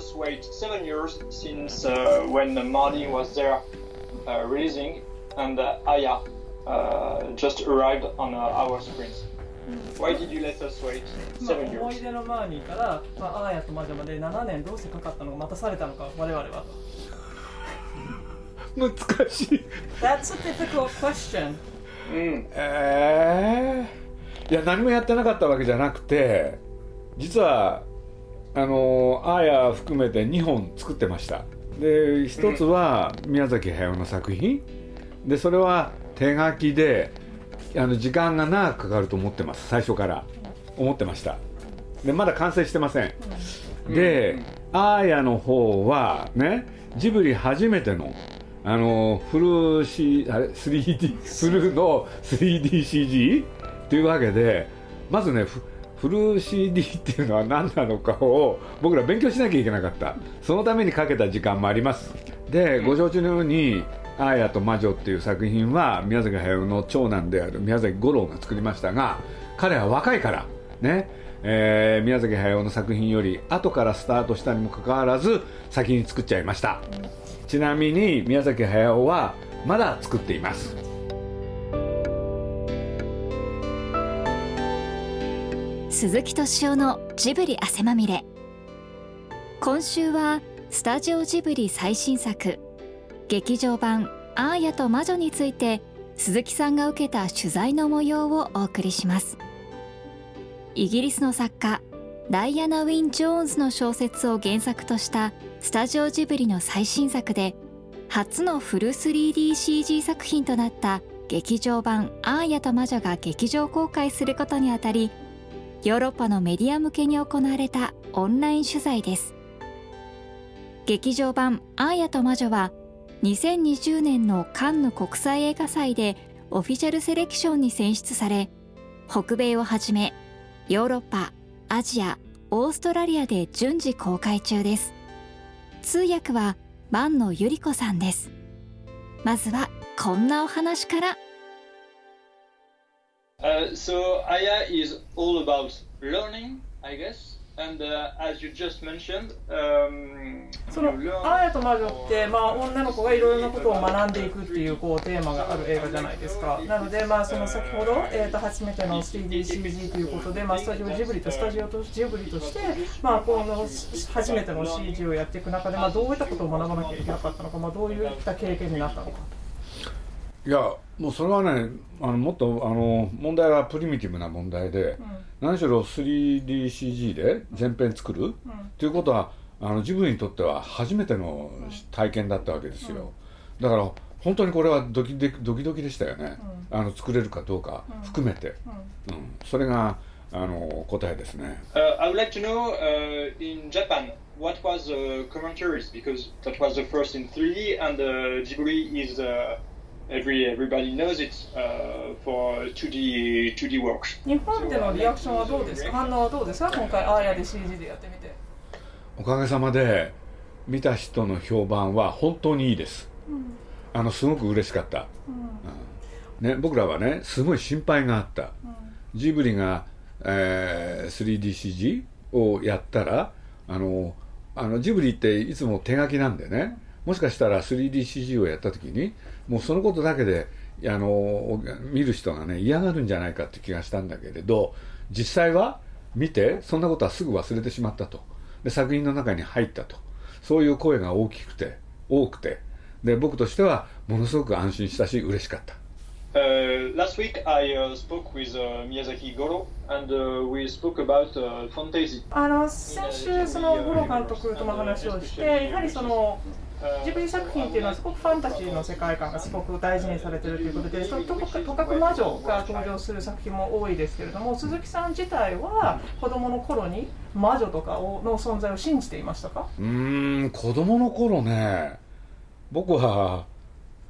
us wait seven years since uh, when Marty was there uh, releasing and uh, Aya uh, just arrived on uh, our screens. Why did you let us wait まあ seven 思い years? 出のマーニーから、まあ、アーヤと魔女まで7年どうしてかかったのか待たされたのか我々は難しい That's a difficult question うん。えー、いや何もやってなかったわけじゃなくて実は あのアーヤ含めて2本作ってました。で一つは宮崎駿の作品。でそれは手書きであの時間が長くかかると思ってます。最初から。思ってました。でまだ完成してません。で、アーヤの方はねジブリ初めてのあのフル C あれ 3D フルの 3DCG というわけでまずねフフル CD っていうのは何なのかを僕ら勉強しなきゃいけなかった。そのためにかけた時間もあります。でご承知のように「アーヤと魔女」っていう作品は宮崎駿の長男である宮崎五郎が作りましたが彼は若いからね。えー宮崎駿の作品より後からスタートしたにもかかわらず先に作っちゃいました、ちなみに宮崎駿はまだ作っています鈴木敏夫のジブリ汗まみれ。今週はスタジオジブリ最新作劇場版「アーヤと魔女」について鈴木さんが受けた取材の模様をお送りします。イギリスの作家ダイアナ・ウィン・ジョーンズの小説を原作としたスタジオジブリの最新作で初のフル 3DCG 作品となった劇場版「アーヤと魔女」が劇場公開することにあたりヨーロッパのメディア向けに行われたオンライン取材です。劇場版「アーヤと魔女」は2020年のカンヌ国際映画祭でオフィシャルセレクションに選出され北米をはじめヨーロッパアジアオーストラリアで順次公開中です。通訳は万野由里子さんです。まずはこんなお話から。Uh, so Aya is all about learning, I guess. And uh, as you just mentioned, um, その you「アーヤと魔女」って、まあ、女の子がいろいろなことを学んでいくっていうこうテーマがある映画じゃないですかなので、まあ、その先ほど、えー、と初めての 3DCG ということで、まあ、スタジオジブリとスタジオとジブリとして、まあ、この初めての CG をやっていく中で、まあ、どういったことを学ばなきゃいけなかったのか、まあ、どういった経験になったのかいやもうそれはねあのもっとあの問題はプリミティブな問題で、何しろ 3DCG で全編作る、ということはあのジブリにとっては初めての体験だったわけですよ、だから本当にこれはドキドキドキドキでしたよね、あの作れるかどうか含めて、うん。それがあの答えですね。Uh, I would like to know uh, in Japan what was the commentaries because that was the first in 3D and uh, Ghibli is uh, every everybody knows it uh, for 2D 2D works. 日本でのリアクションはどうですか？反応はどうですか？今回アーヤで CG でやってみて。おかげさまで見た人の評判は本当にいいです、あのすごく嬉しかった、うん。ね、僕らはねすごい心配があった、ジブリが、えー 3DCG をやったらあのあのジブリっていつも手書きなんでねもしかしたら 3DCG をやった時にもうそのことだけであの見る人がね嫌がるんじゃないかって気がしたんだけれど実際は見てそんなことはすぐ忘れてしまったと。で作品の中に入ったと。そういう声が大きくて多くて。で僕としてはものすごく安心したし嬉しかった。Uh, last week I uh, spoke with uh, Miyazaki Goro and uh, we spoke about uh, fantasy. あの先週その五郎監督とも話をしてやはりそのジブリ作品っていうのはすごくファンタジーの世界観がすごく大事にされてるということでそのとかとかく魔女が登場する作品も多いですけれども鈴木さん自体は子供の頃に魔女とかをの存在を信じていましたか？うーん子供の頃ね僕は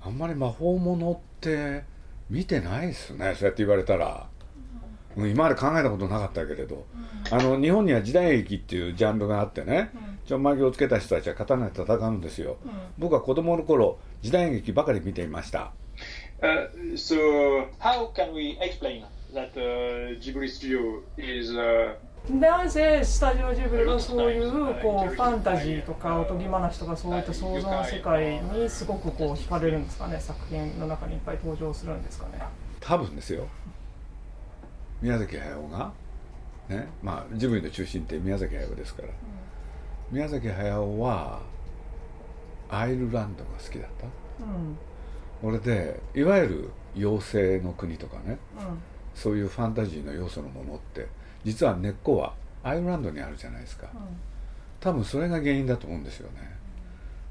あんまり魔法ものって見てないですねそうやって言われたら、今まで考えたことなかったけれど、あの日本には時代劇っていうジャンルがあってね、ちょんまげをつけた人たちは刀で戦うんですよ、僕は子供の頃時代劇ばかり見ていました。Uh, so how can we explain that uh, Ghibli Studio is uh, なぜスタジオジブリはそういうこうファンタジーとかおとぎ話とかそういった想像の世界にすごくこう惹かれるんですかね？作品の中にいっぱい登場するんですかね？多分ですよ。宮崎駿が？ね？まあジブリの中心って宮崎駿ですから、宮崎駿はアイルランドが好きだった。うん。俺でいわゆる妖精の国とかね。うん。そういうファンタジーの要素のものって実は根っこはアイルランドにあるじゃないですか。多分それが原因だと思うんですよね。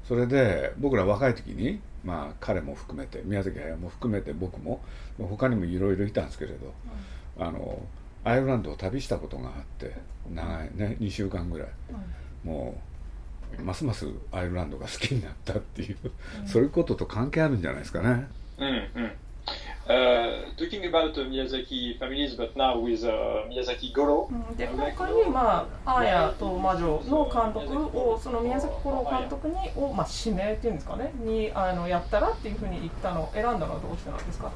それで僕ら若い時にまあ彼も含めて宮崎駿も含めて僕も他にもいろいろいたんですけれどあのアイルランドを旅したことがあって長いね2週間ぐらいもうますますアイルランドが好きになったっていう、そういうことと関係あるんじゃないですかね Mm, mm. Uh, talking about uh, Miyazaki families, but now with uh, Miyazaki Goro. うんで今回に、まあ、アーヤと魔女の監督をその宮崎五郎監督にを、まあ、指名っていうんですかねにあのやったらっていうふうに言ったの選んだのはどうしてなんですか？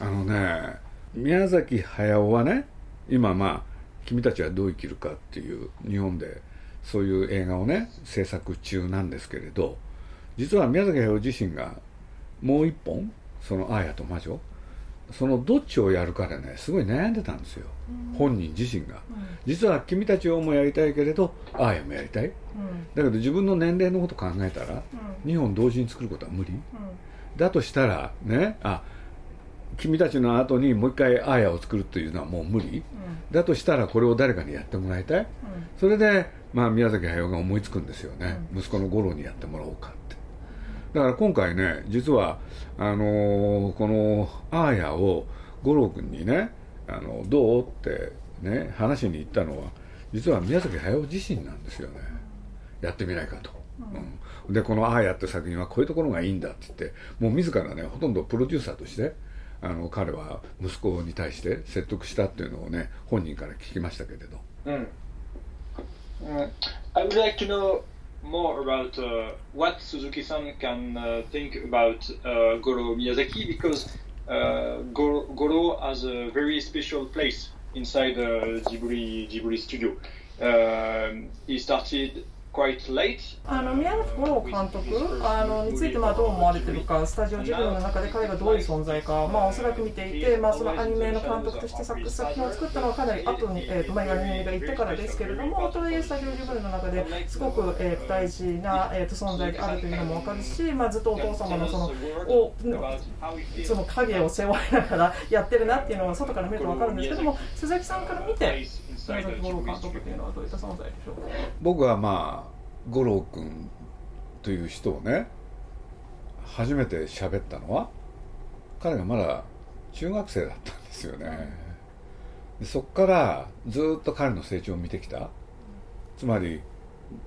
あのね宮崎駿はね今まあ「君たちはどう生きるか」っていう日本でそういう映画をね制作中なんですけれど実は宮崎駿自身がもう一本その「アーヤと魔女」そのどっちをやるかでねすごい悩んでたんですよ、本人自身が、実は君たちをもやりたいけれどアーヤもやりたい。うん。だけど自分の年齢のこと考えたら2本同時に作ることは無理。だとしたらねあ君たちの後にもう一回アーヤを作るというのはもう無理。だとしたらこれを誰かにやってもらいたい。それで、まあ、宮崎駿が思いつくんですよね、息子の五郎にやってもらおうかって。だから今回ね実はあのーこのアーヤを五郎君にねあのどうってね話しに行ったのは実は宮崎駿自身なんですよね。やってみないかと、うん。でこの「アーヤ」って作品はこういうところがいいんだって言ってもう自らねほとんどプロデューサーとしてあの彼は息子に対して説得したっていうのをね本人から聞きましたけれど。Mm. I would like to know more about uh, what Suzuki-san can uh, think about uh, Goro Miyazaki because uh, Goro, Goro has a very special place inside uh, Ghibli Ghibli studio. Um, he started. あの宮崎五郎監督あのについてまあどう思われてるかスタジオジブリの中で彼がどういう存在か、まあ、おそらく見ていて、まあ、そのアニメの監督として作作品を作ったのはかなり後に、えーとまあ、アニメが行ってからですけれどもとはいえスタジオジブリの中ですごく、えー大事な、えーと存在であるというのも分かるし、まあ、ずっとお父様のそのをその影を背負いながらやってるなっていうのは外から見ると分かるんですけども鈴木さんから見て宮崎五郎監督っていうのはどういった存在でしょう。僕はまあ五郎君という人をね初めて喋ったのは彼がまだ中学生だったんですよね。でそこからずっと彼の成長を見てきた。つまり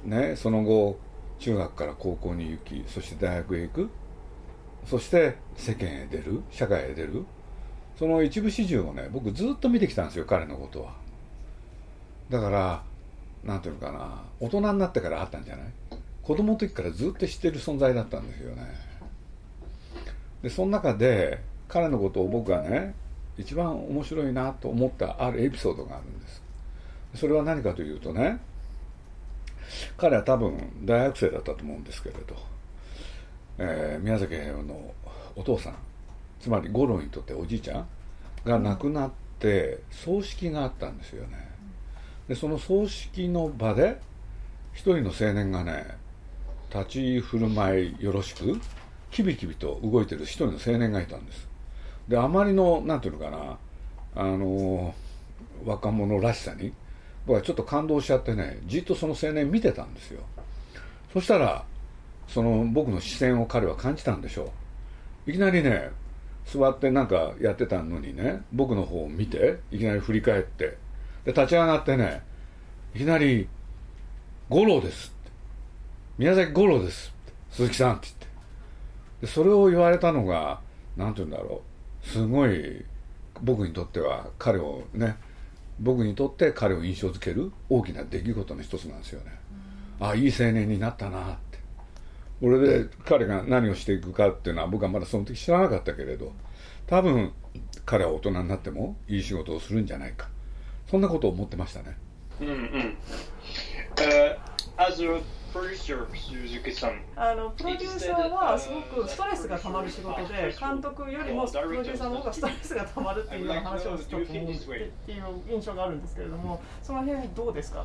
ねその後中学から高校に行きそして大学へ行く。そして世間へ出る社会へ出る。その一部始終をね僕ずっと見てきたんですよ彼のことは。だからなんていうのかな大人になってからあったんじゃない？子供の時からずっと知ってる存在だったんですよね。でその中で彼のことを僕がね一番面白いなと思ったあるエピソードがあるんです。それは何かというとね彼は多分大学生だったと思うんですけれど、えー宮崎駿のお父さんつまり五郎にとっておじいちゃんが亡くなって葬式があったんですよね。でその葬式の場で一人の青年がね立ち振る舞いよろしくキビキビと動いてる一人の青年がいたんです。であまりのなんていうのかなあの若者らしさに僕はちょっと感動しちゃってねじっとその青年見てたんですよ。そしたらその僕の視線を彼は感じたんでしょう。いきなりね座ってなんかやってたのにね僕の方を見ていきなり振り返ってで立ち上がってねいきなり「五郎です」って「宮崎五郎です」って「鈴木さん」って言って。でそれを言われたのが何て言うんだろう。すごい僕にとっては彼をね僕にとって彼を印象づける大きな出来事の一つなんですよね、ああいい青年になったなって。俺で彼が何をしていくかっていうのは僕はまだその時知らなかったけれど多分彼は大人になってもいい仕事をするんじゃないかそんなことを思ってましたね。Mm-hmm. Uh, as a producer, Suzuki-san, あのプロデューサーはすごくストレスがたまる仕事で監督よりもプロデューサーの方がストレスがたまるっていうような話をちょっと思ってっていう印象があるんですけれどもその辺どうですか？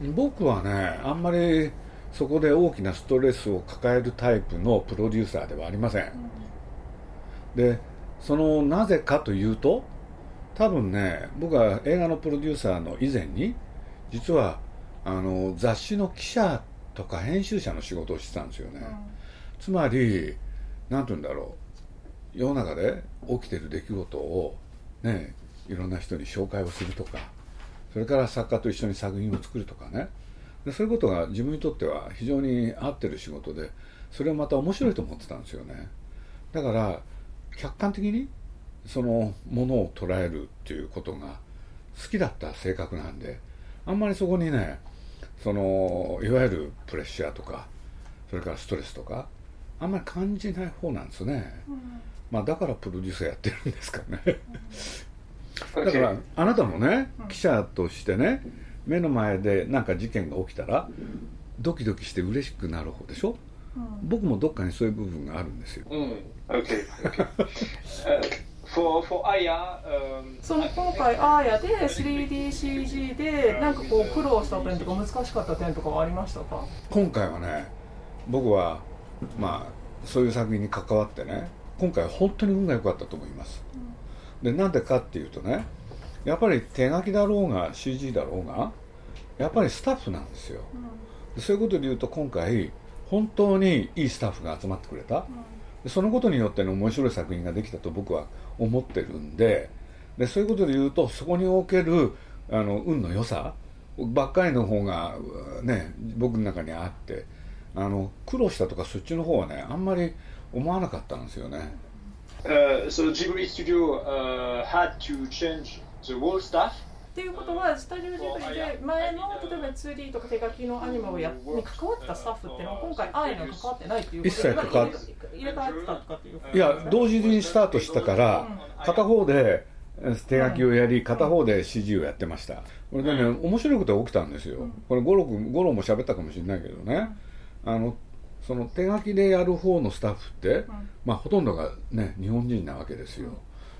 僕はねあんまりそこで大きなストレスを抱えるタイプのプロデューサーではありません、でそのなぜかというと多分ね僕は映画のプロデューサーの以前に実はあの雑誌の記者とか編集者の仕事をしてたんですよね、つまり何て言うんだろう。世の中で起きてる出来事をねいろんな人に紹介をするとかそれから作家と一緒に作品を作るとかね。でそういうことが自分にとっては非常に合ってる仕事でそれをまた面白いと思ってたんですよね。だから客観的にそのものを捉えるっていうことが好きだった性格なんであんまりそこにねそのいわゆるプレッシャーとかそれからストレスとかあんまり感じない方なんですね、まあだからプロデューサーやってるんですかね。だからあなたもね記者としてね目の前で何か事件が起きたらドキドキして嬉しくなる方でしょ、僕もどっかにそういう部分があるんですよ、Mm, okay, okay. uh, for for Aya, um, その今回アーヤで 3DCG でなんかこう苦労した点とか難しかった点とかはありましたか？今回はね僕はまあそういう作品に関わってね今回は本当に運が良かったと思います、でなんでかっていうとねやっぱり手書きだろうが CG だろうがやっぱりスタッフなんですよ、でそういうことで言うと今回本当にいいスタッフが集まってくれた、でそのことによっての面白い作品ができたと僕は思ってるんででそういうことで言うとそこにおけるあの運の良さばっかりの方がね僕の中にあってあの苦労したとかそっちの方はねあんまり思わなかったんですよね uh, so Ghibli Studio uh, had to change the whole staff. っていうことはスタジオジブリで前の例えば 2D とか手書きのアニメをやに関わってたスタッフっていうのは今回アーヤには関わってないっていうこと一切関わっ入れ替えてたとかっていういや同時にスタートしたから片方で手書きをやり片方で CG をやってました。これでね面白いことが起きたんですよ。これ五郎君五郎も喋ったかもしれないけどね。あのその手書きでやる方のスタッフって、まあ、ほとんどがね日本人なわけですよ。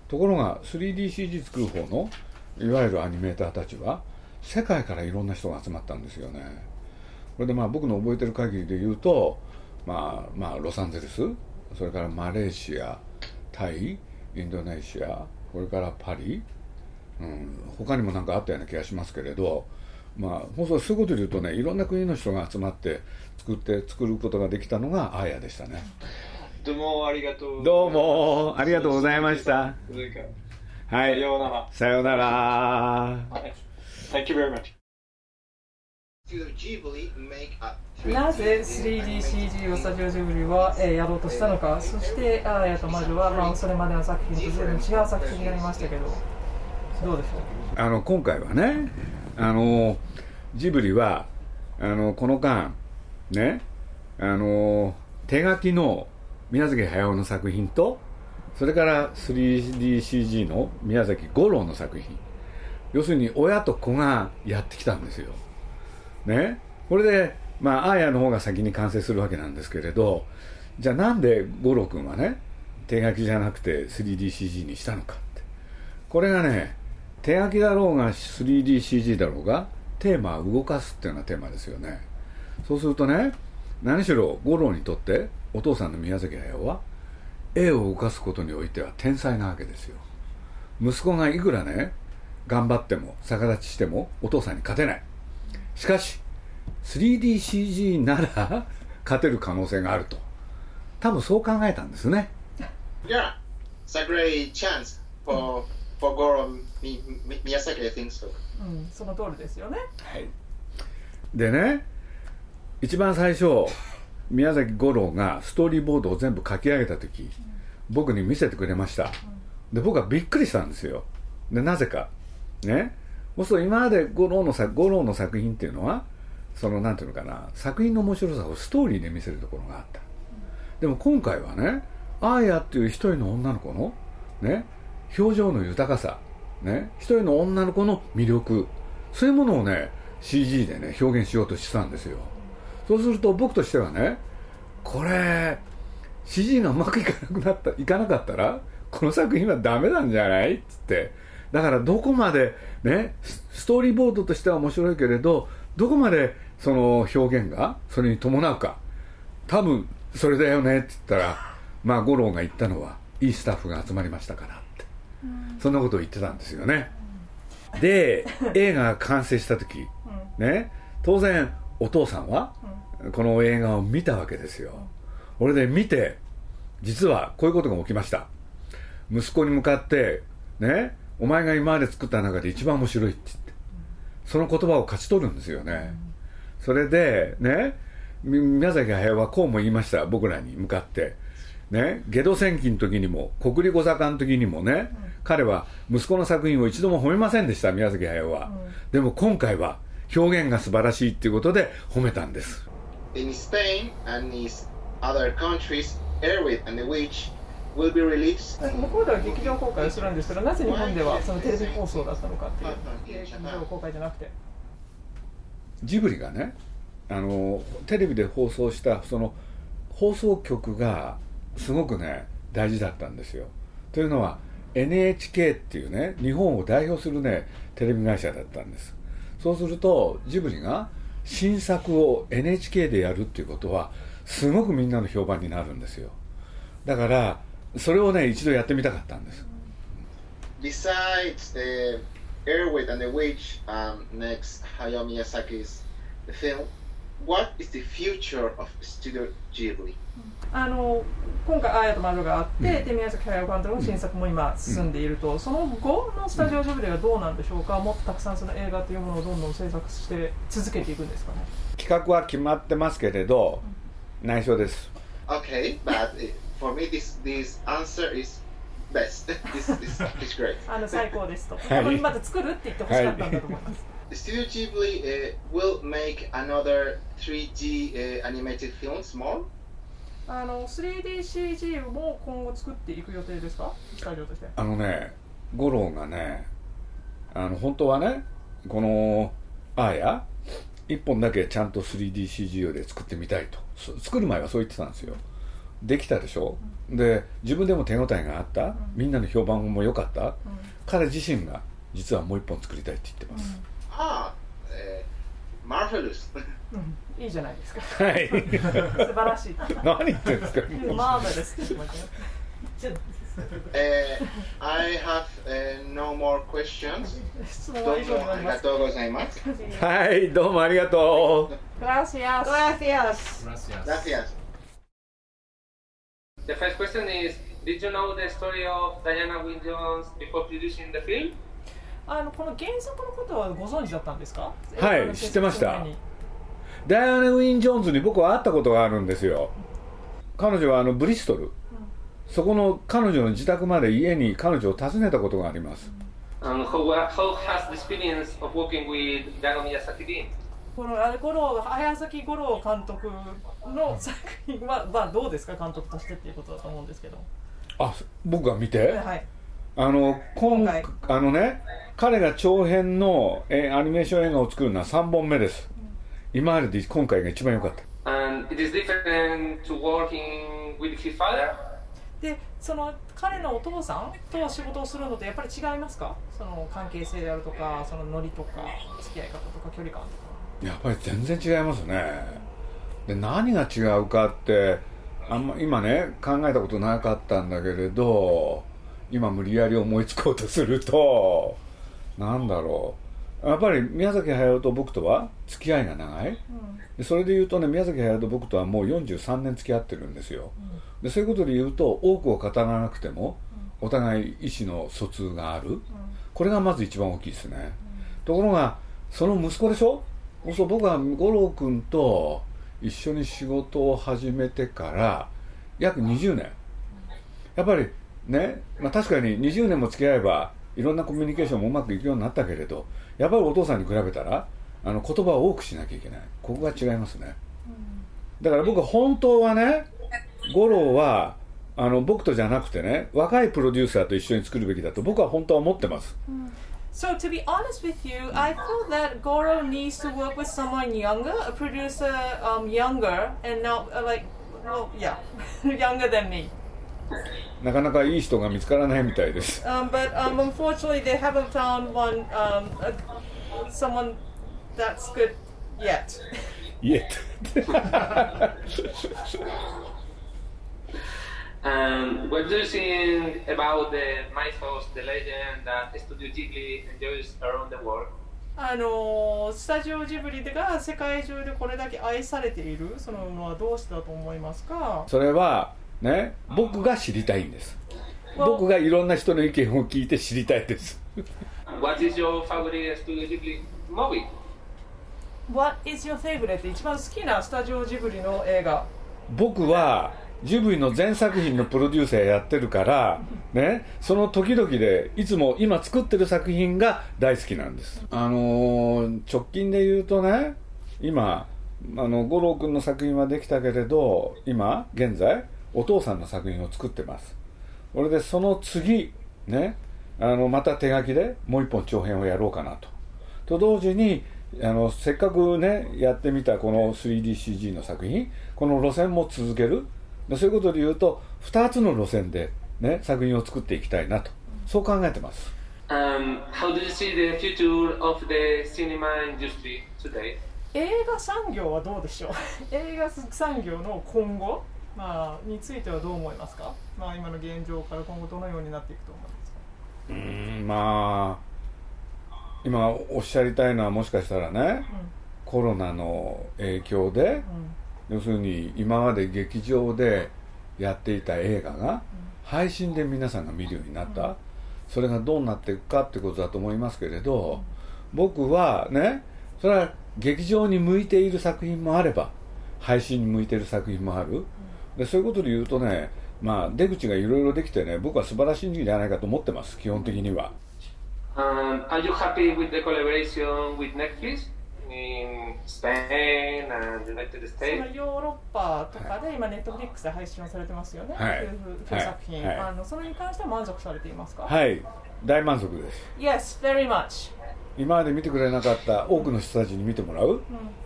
ところが 3DCG 作る方のいわゆるアニメーターたちは世界からいろんな人が集まったんですよね。これでまあ僕の覚えてる限りで言うと、まあ、まあロサンゼルスそれからマレーシアタイインドネシアこれからパリ、うん、他にも何かあったような気がしますけれどまあ本当そういうことで言うとねいろんな国の人が集まって作って作ることができたのがアーヤでしたね。どうもありがとう。どうもありがとうございましたはい。さようなら。さようなら。Thank you very much. なぜ 3DCG をスタジオジブリは、えーやろうとしたのか。そしてアーヤと魔女は、まあ、それまでの作品と随分違う作品になりましたけど。どうでしょあの今回はねあのジブリはあのこの間ねあの手書きの宮崎駿の作品とそれから 3DCG の宮崎五郎の作品。要するに親と子がやってきたんですよ。ね？これでまあアーヤの方が先に完成するわけなんですけれどじゃあなんで五郎君はね手書きじゃなくて 3DCG にしたのかって。これがね手書きだろうが 3DCG だろうがテーマは動かすっていうのがテーマですよね。そうするとね何しろ五郎にとってお父さんの宮崎駿は絵を動かすことにおいては天才なわけですよ。息子がいくらね頑張っても逆立ちしてもお父さんに勝てない。しかし 3DCG なら勝てる可能性があると。多分そう考えたんですね。Yeah, it's a great chance for for Goro Mi, Mi, Miyazaki. I think so. う、うん、その通りですよね。はい、でね一番最初宮崎五郎がストーリーボードを全部書き上げた時僕に見せてくれました。で僕はびっくりしたんですよ。でなぜか。ね。そうすると今まで五郎の作五郎の作品っていうのはそのなんていうのかな。作品の面白さをストーリーで見せるところがあった。でも今回はねアーヤっていう一人の女の子のね。表情の豊かさ。ね。一人の女の子の魅力。そういうものをね CG でね表現しようとしてたんですよそうすると僕としてはねこれ CG がうまくいかなくなったいかなかったらこの作品はダメなんじゃない？っつって。だからどこまでねストーリーボードとしては面白いけれどどこまでその表現がそれに伴うか。多分それだよね？って言ったらまあ五郎が言ったのはいいスタッフが集まりましたからって。そんなことを言ってたんですよね。で映画が完成した時ね当然お父さんはこの映画を見たわけですよ。俺で見て実はこういうことが起きました。息子に向かってねお前が今まで作った中で一番面白いって言ってその言葉を勝ち取るんですよね、それでねみ宮崎駿はこうも言いました。僕らに向かって。ねゲド戦記の時にも国立小坂の時にもね、彼は息子の作品を一度も褒めませんでした宮崎駿は、でも今回は表現が素晴らしいっていうことで褒めたんです。In Spain and in other countries, and the Witch will be released. 向こうでは劇場公開をするんですけどなぜ日本ではそのテレビ放送だったのかっていう。劇場公開じゃなくて。ジブリがねあのテレビで放送したその放送局がすごくね大事だったんですよ。というのは NHK っていうね日本を代表するねテレビ会社だったんですそうするとジブリが新作を NHK でやるっていうことはすごくみんなの評判になるんですよ。だからそれをね一度やってみたかったんです。Besides the airway and the wage um, next Hayao Miyazaki's film, what is the future of Studio Ghibli? あの今回「あやと魔女」があって、で宮崎駿監督の新作も今進んでいると、その後のスタジオジブリはどうなんでしょうか？もっとたくさんその映画というものをどんどん制作して続けていくんですかね？企画は決まってますけれど内緒です。Okay, but uh, for me, this this answer is best. this is is great. あの最高ですと、い。多分また作るって言ってほしかったんだと思います、Studio Ghibli uh, will make another 3D uh, animated films more. あの 3DCG も今後作っていく予定ですか？スタジオとして。あのね五郎がねあの本当はねこのアーヤ一本だけちゃんと 3DCG で作ってみたいと。そ作る前はそう言ってたんですよ。できたでしょ？で自分でも手応えがあった。みんなの評判も良かった。彼自身が実はもう一本作りたいって言ってます、Ah, uh, marvelous. うんいいじゃないですかはい素晴らしい何言ってんですかマーベラスって言ってましたよ uh, I have uh, no more questions. 質問は以上になります。どうもありがとうございます。はいどうもありがとうグラシアス。 Gracias. The first question is Did you know the story of Diana Wynne Jones before producing the film? あのこの原作のことはご存知だったんですか？はい知ってましたダイアナ・ウィン・ジョーンズに僕は会ったことがあるんですよ彼女はあのブリストル、そこの彼女の自宅まで家に彼女を訪ねたことがあります、And how, how has the experience of working with Dano Miyazaki been? このあれ五郎早崎五郎監督の作品はまあどうですか？監督としてっていうことだと思うんですけど。あ僕が見て、はい。あの今今回あのね彼が長編のえアニメーション映画を作るのは3本目です、今までで今回が一番良かった And it is different to working with his father? でその彼のお父さんと仕事をするのとやっぱり違いますか？その関係性であるとかそのノリとか付き合い方とか距離感とか。やっぱり全然違いますねで何が違うかってあんま今ね考えたことなかったんだけれど今無理やり思いつこうとするとなんだろう。やっぱり宮崎駿と僕とは付き合いが長い。でそれで言うとね宮崎駿と僕とはもう43年付き合ってるんですよ。でそういうことで言うと多くを語らなくてもお互い意思の疎通がある。これがまず一番大きいですね。ところがその息子でしょ？そう僕は五郎君と一緒に仕事を始めてから約20年。やっぱりね、まあ、確かに20年も付き合えばいろんなコミュニケーションもうまくいくようになったけれどやっぱりお父さんに比べたらあの言葉を多くしなきゃいけない。ここが違いますね。だから僕は本当はね五郎はあの僕とじゃなくてね若いプロデューサーと一緒に作るべきだと僕は本当は思ってます。So to be honest with you, I feel that Goro needs to work with someone younger, a producer um, younger, and now uh, like, well, yeah, younger than me. なかなかいい人が見つからないみたいです Um, but um, unfortunately, they haven't found one, um, uh, someone that's good yet. いえ Um, what do you think about the mythos, the legend that Studio Ghibli enjoys around the world? あのースタジオジブリが世界中でこれだけ愛されているそののはどうしてだと思いますかそれはね僕が知りたいんです僕がいろんな人の意見を聞いて知りたいです What is your favorite Studio Ghibli movie? What is your favorite? 一番好きなスタジオジブリの映画僕はジブリの全作品のプロデューサーやってるから、ね、その時々でいつも今作ってる作品が大好きなんですあのー直近で言うとね今あの五郎君の作品はできたけれど今現在お父さんの作品を作ってます。これでその次ねあのまた手書きでもう一本長編をやろうかなと。と同時にあのせっかくねやってみたこの 3DCG の作品この路線も続ける。でそういうことで言うと2つの路線で、ね、作品を作っていきたいなと。そう考えてます。Um, how do you see the future of the cinema industry today? 映画産業はどうでしょう？映画産業の今後、まあ、についてはどう思いますか、まあ、今の現状から今後どのようになっていくと思いますか？うーんまあ今おっしゃりたいのはもしかしたらね、コロナの影響で、要するに今まで劇場でやっていた映画が配信で皆さんが見るようになった、それがどうなっていくかってことだと思いますけれど、僕はねそれは劇場に向いている作品もあれば配信に向いている作品もある、でそういうことで言うとねまあ出口がいろいろできてね僕は素晴らしいんじゃないかと思ってます基本的には。Um, are you happy with the collaboration with Netflix in Spain and United そ States? のヨーロッパとかで今ネットフリックスで配信をされてますよね、はい。夫婦作品、はい。あのそれに関しては満足されていますか、はい。大満足です。Yes, very much、今まで見てくれなかった多くの人たちに見てもらう、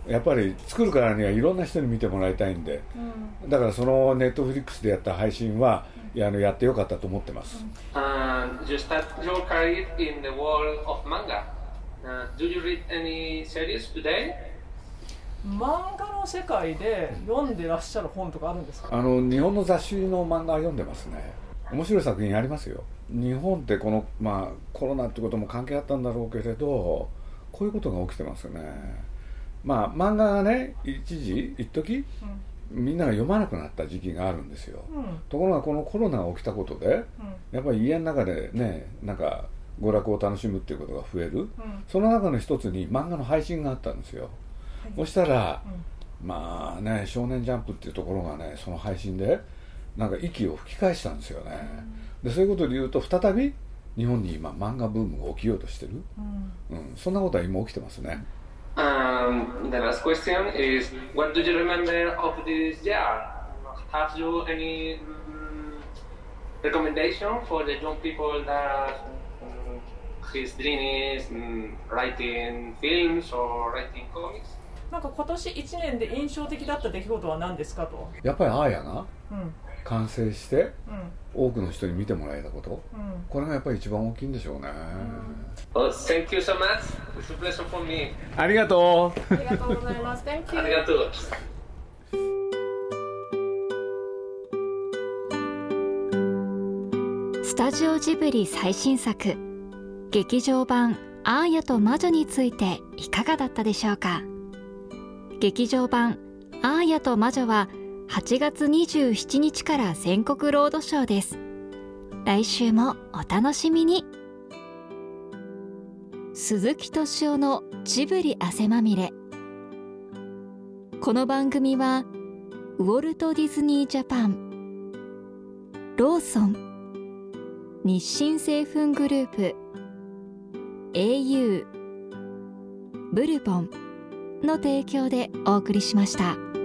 やっぱり作るからにはいろんな人に見てもらいたいんで、だからそのネットフリックスでやった配信は、いやあのやってよかったと思ってます、And you start your career in the world of manga. Uh, do you read any series today? 漫画の世界で読んでらっしゃる本とかあるんですか？あの日本の雑誌の漫画読んでますね面白い作品ありますよ。日本ってこの、まあ、コロナってことも関係あったんだろうけれどこういうことが起きてますね。まあ漫画がね一時一時みんなが読まなくなった時期があるんですよ、うん。ところがこのコロナが起きたことで、やっぱり家の中でねなんか娯楽を楽しむっていうことが増える、その中の一つに漫画の配信があったんですよ、そしたら、まあね「少年ジャンプ」っていうところがねその配信でなんか息を吹き返したんですよね、でそういうことで言うと再び日本に今漫画ブームが起きようとしてる、うんそんなことは今起きてますね Um, the last question is What do you remember of this year? Have you any mm, recommendation for the young people that mm, his dream is mm, writing films or writing comics? なんか今年1年で印象的だった出来事は何ですかと、やっぱりアーヤがうん完成してうん多くの人に見てもらえたことうん、これがやっぱり一番大きいんでしょうね、Well, thank you so much. It's a pleasure for me. ありがとうありがとうございます。Thank you. ありがとう。スタジオジブリ最新作劇場版「アーヤと魔女」についていかがだったでしょうか？劇場版「アーヤと魔女」は8月27日から全国ロードショーです。来週もお楽しみに。鈴木敏夫のジブリ汗まみれ。この番組はウォルト・ディズニー・ジャパンローソン日清製粉グループ au ブルボンの提供でお送りしました。